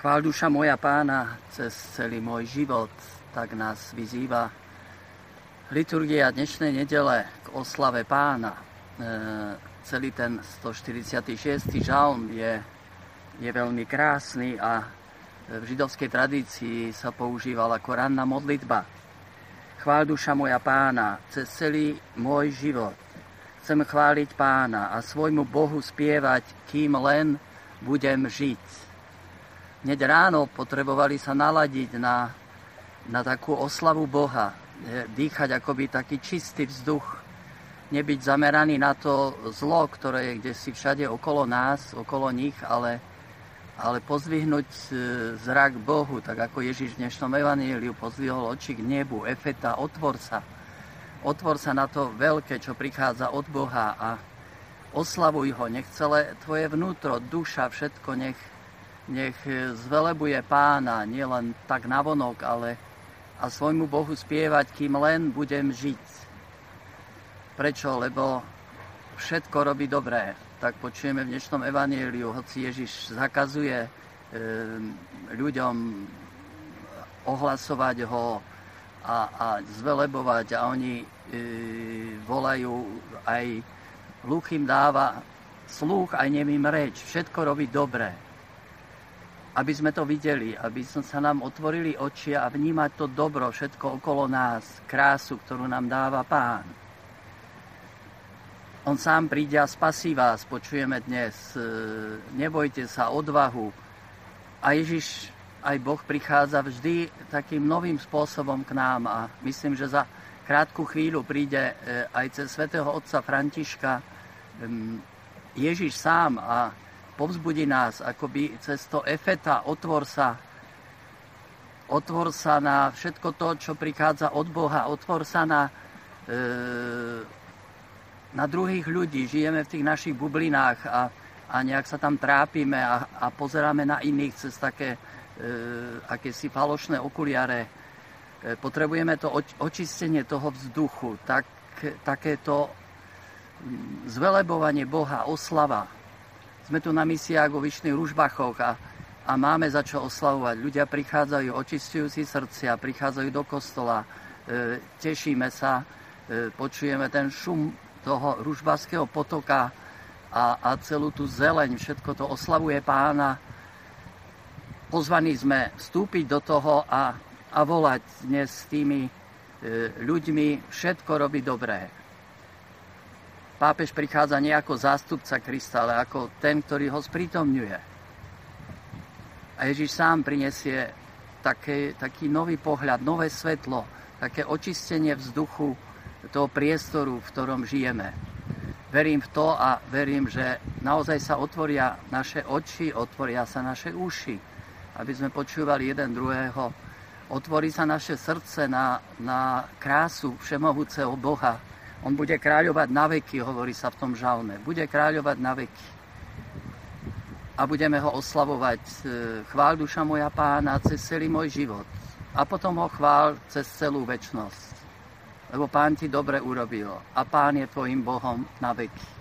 Chvál duša moja pána cez celý môj život, tak nás vyzýva liturgia dnešnej nedele k oslave pána. E, celý ten 146. žalm je, je veľmi krásny a v židovskej tradícii sa používal ako ranná modlitba. Chvál duša moja pána cez celý môj život. Chcem chváliť pána a svojmu Bohu spievať, kým len budem žiť hneď ráno potrebovali sa naladiť na, na takú oslavu Boha, dýchať akoby taký čistý vzduch, nebyť zameraný na to zlo, ktoré je kde si všade okolo nás, okolo nich, ale, ale pozvihnúť e, zrak Bohu, tak ako Ježiš v dnešnom evaníliu pozvihol oči k nebu, efeta, otvor sa. Otvor sa na to veľké, čo prichádza od Boha a oslavuj ho, nech celé tvoje vnútro, duša, všetko nech nech zvelebuje pána nielen tak navonok, ale a svojmu Bohu spievať, kým len budem žiť. Prečo? Lebo všetko robí dobré. Tak počujeme v dnešnom evaníliu, hoci Ježiš zakazuje e, ľuďom ohlasovať ho a, a zvelebovať a oni e, volajú aj Lúch im dáva sluch aj nemým reč. Všetko robí dobre aby sme to videli, aby sa nám otvorili oči a vnímať to dobro, všetko okolo nás, krásu, ktorú nám dáva Pán. On sám príde a spasí vás, počujeme dnes. E, nebojte sa, odvahu. A Ježiš, aj Boh prichádza vždy takým novým spôsobom k nám a myslím, že za krátku chvíľu príde e, aj cez svätého otca Františka Ježiš sám a povzbudí nás akoby cez to efeta, otvor sa, otvor sa na všetko to, čo prichádza od Boha, otvor sa na, e, na druhých ľudí. Žijeme v tých našich bublinách a, a nejak sa tam trápime a, a pozeráme na iných cez také e, akési falošné okuliare. E, potrebujeme to očistenie toho vzduchu, tak, takéto zvelebovanie Boha, oslava, sme tu na misiách vo Vyšných Ružbachoch a, a máme za čo oslavovať. Ľudia prichádzajú, očistujú si srdcia, prichádzajú do kostola, e, tešíme sa, e, počujeme ten šum toho ružbaského potoka a, a celú tú zeleň, všetko to oslavuje pána. Pozvaní sme vstúpiť do toho a, a volať dnes s tými e, ľuďmi, všetko robí dobré pápež prichádza nie ako zástupca Krista, ale ako ten, ktorý ho sprítomňuje. A Ježiš sám prinesie také, taký nový pohľad, nové svetlo, také očistenie vzduchu toho priestoru, v ktorom žijeme. Verím v to a verím, že naozaj sa otvoria naše oči, otvoria sa naše uši, aby sme počúvali jeden druhého. Otvorí sa naše srdce na, na krásu všemohúceho Boha, on bude kráľovať na veky, hovorí sa v tom žalme. Bude kráľovať na veky. A budeme ho oslavovať. E, chvál duša moja pána cez celý môj život. A potom ho chvál cez celú väčnosť. Lebo pán ti dobre urobil. A pán je tvojim Bohom na veky.